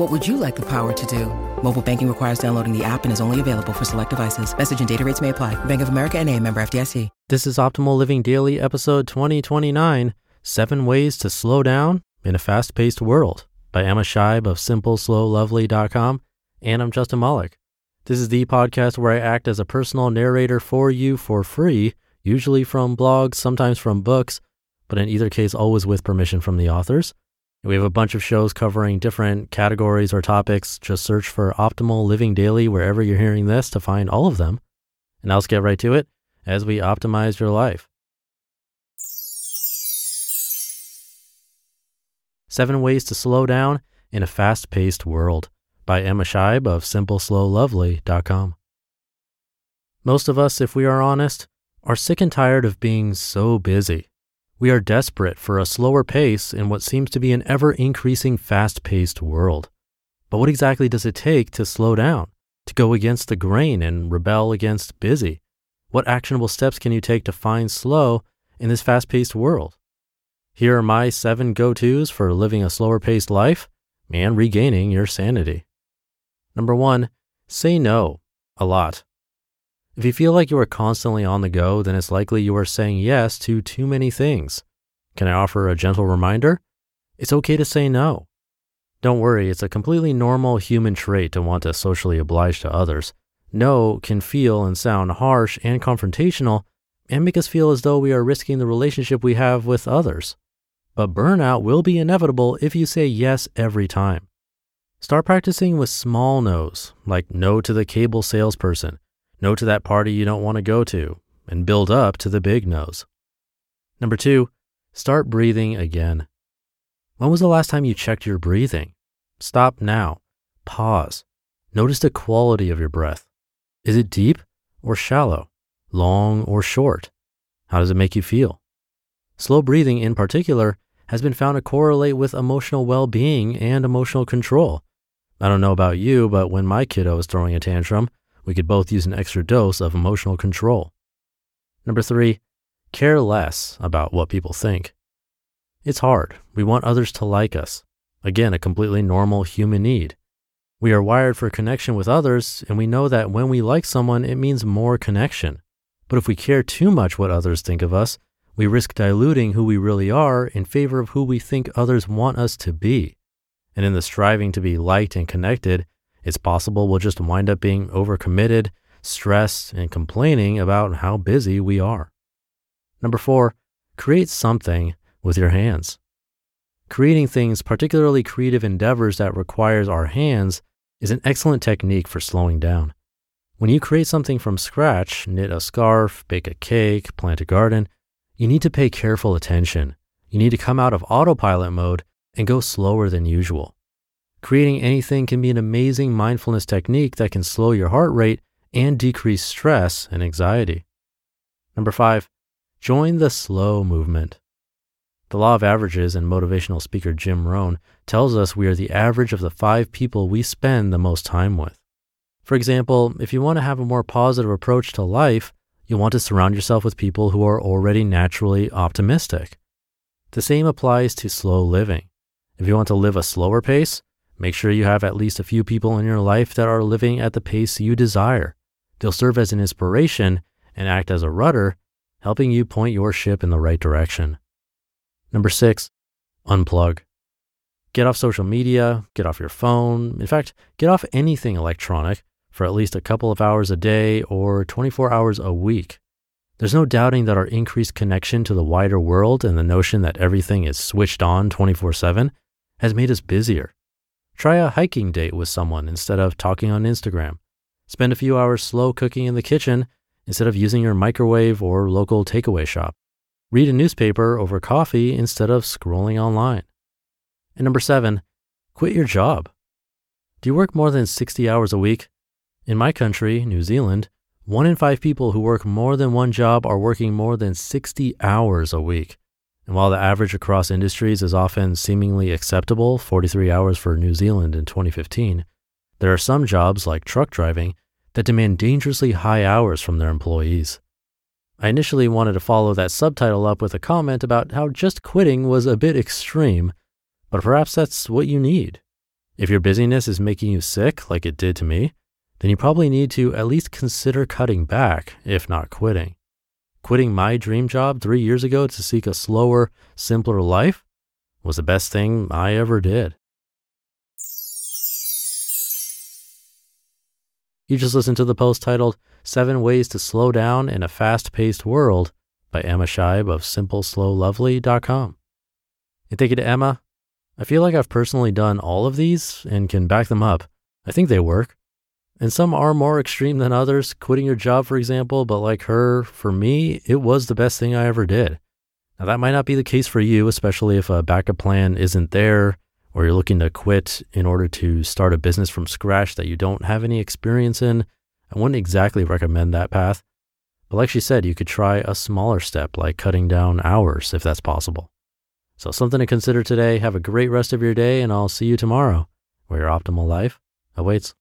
What would you like the power to do? Mobile banking requires downloading the app and is only available for select devices. Message and data rates may apply. Bank of America and a member FDIC. This is Optimal Living Daily, episode 2029 Seven Ways to Slow Down in a Fast Paced World by Emma Scheib of SimpleSlowLovely.com. And I'm Justin Malik. This is the podcast where I act as a personal narrator for you for free, usually from blogs, sometimes from books, but in either case, always with permission from the authors. We have a bunch of shows covering different categories or topics. Just search for Optimal Living Daily wherever you're hearing this to find all of them. And now let's get right to it as we optimize your life. Seven Ways to Slow Down in a Fast Paced World by Emma Scheib of SimpleSlowLovely.com. Most of us, if we are honest, are sick and tired of being so busy. We are desperate for a slower pace in what seems to be an ever increasing fast paced world. But what exactly does it take to slow down, to go against the grain and rebel against busy? What actionable steps can you take to find slow in this fast paced world? Here are my seven go tos for living a slower paced life and regaining your sanity. Number one, say no a lot. If you feel like you are constantly on the go, then it's likely you are saying yes to too many things. Can I offer a gentle reminder? It's okay to say no. Don't worry, it's a completely normal human trait to want to socially oblige to others. No can feel and sound harsh and confrontational and make us feel as though we are risking the relationship we have with others. But burnout will be inevitable if you say yes every time. Start practicing with small no's, like no to the cable salesperson, no to that party you don't want to go to, and build up to the big no's. Number two, start breathing again. When was the last time you checked your breathing? Stop now. Pause. Notice the quality of your breath. Is it deep or shallow? Long or short? How does it make you feel? Slow breathing, in particular, has been found to correlate with emotional well being and emotional control. I don't know about you, but when my kiddo is throwing a tantrum, we could both use an extra dose of emotional control. Number three, care less about what people think. It's hard. We want others to like us. Again, a completely normal human need. We are wired for connection with others, and we know that when we like someone, it means more connection. But if we care too much what others think of us, we risk diluting who we really are in favor of who we think others want us to be. And in the striving to be liked and connected, it's possible we'll just wind up being overcommitted, stressed, and complaining about how busy we are. Number four, create something with your hands. Creating things, particularly creative endeavors that requires our hands, is an excellent technique for slowing down. When you create something from scratch, knit a scarf, bake a cake, plant a garden, you need to pay careful attention. You need to come out of autopilot mode and go slower than usual. Creating anything can be an amazing mindfulness technique that can slow your heart rate and decrease stress and anxiety. Number five, join the slow movement. The law of averages and motivational speaker Jim Rohn tells us we are the average of the five people we spend the most time with. For example, if you want to have a more positive approach to life, you want to surround yourself with people who are already naturally optimistic. The same applies to slow living. If you want to live a slower pace, Make sure you have at least a few people in your life that are living at the pace you desire. They'll serve as an inspiration and act as a rudder, helping you point your ship in the right direction. Number six, unplug. Get off social media, get off your phone. In fact, get off anything electronic for at least a couple of hours a day or 24 hours a week. There's no doubting that our increased connection to the wider world and the notion that everything is switched on 24 7 has made us busier. Try a hiking date with someone instead of talking on Instagram. Spend a few hours slow cooking in the kitchen instead of using your microwave or local takeaway shop. Read a newspaper over coffee instead of scrolling online. And number seven, quit your job. Do you work more than 60 hours a week? In my country, New Zealand, one in five people who work more than one job are working more than 60 hours a week. And while the average across industries is often seemingly acceptable, 43 hours for New Zealand in 2015, there are some jobs like truck driving that demand dangerously high hours from their employees. I initially wanted to follow that subtitle up with a comment about how just quitting was a bit extreme, but perhaps that's what you need. If your busyness is making you sick, like it did to me, then you probably need to at least consider cutting back, if not quitting. Quitting my dream job three years ago to seek a slower, simpler life was the best thing I ever did. You just listened to the post titled Seven Ways to Slow Down in a Fast Paced World by Emma Scheib of SimpleSlowLovely.com. And thank you to Emma. I feel like I've personally done all of these and can back them up. I think they work. And some are more extreme than others, quitting your job, for example, but like her, for me, it was the best thing I ever did. Now, that might not be the case for you, especially if a backup plan isn't there or you're looking to quit in order to start a business from scratch that you don't have any experience in. I wouldn't exactly recommend that path. But like she said, you could try a smaller step like cutting down hours if that's possible. So, something to consider today. Have a great rest of your day, and I'll see you tomorrow where your optimal life awaits.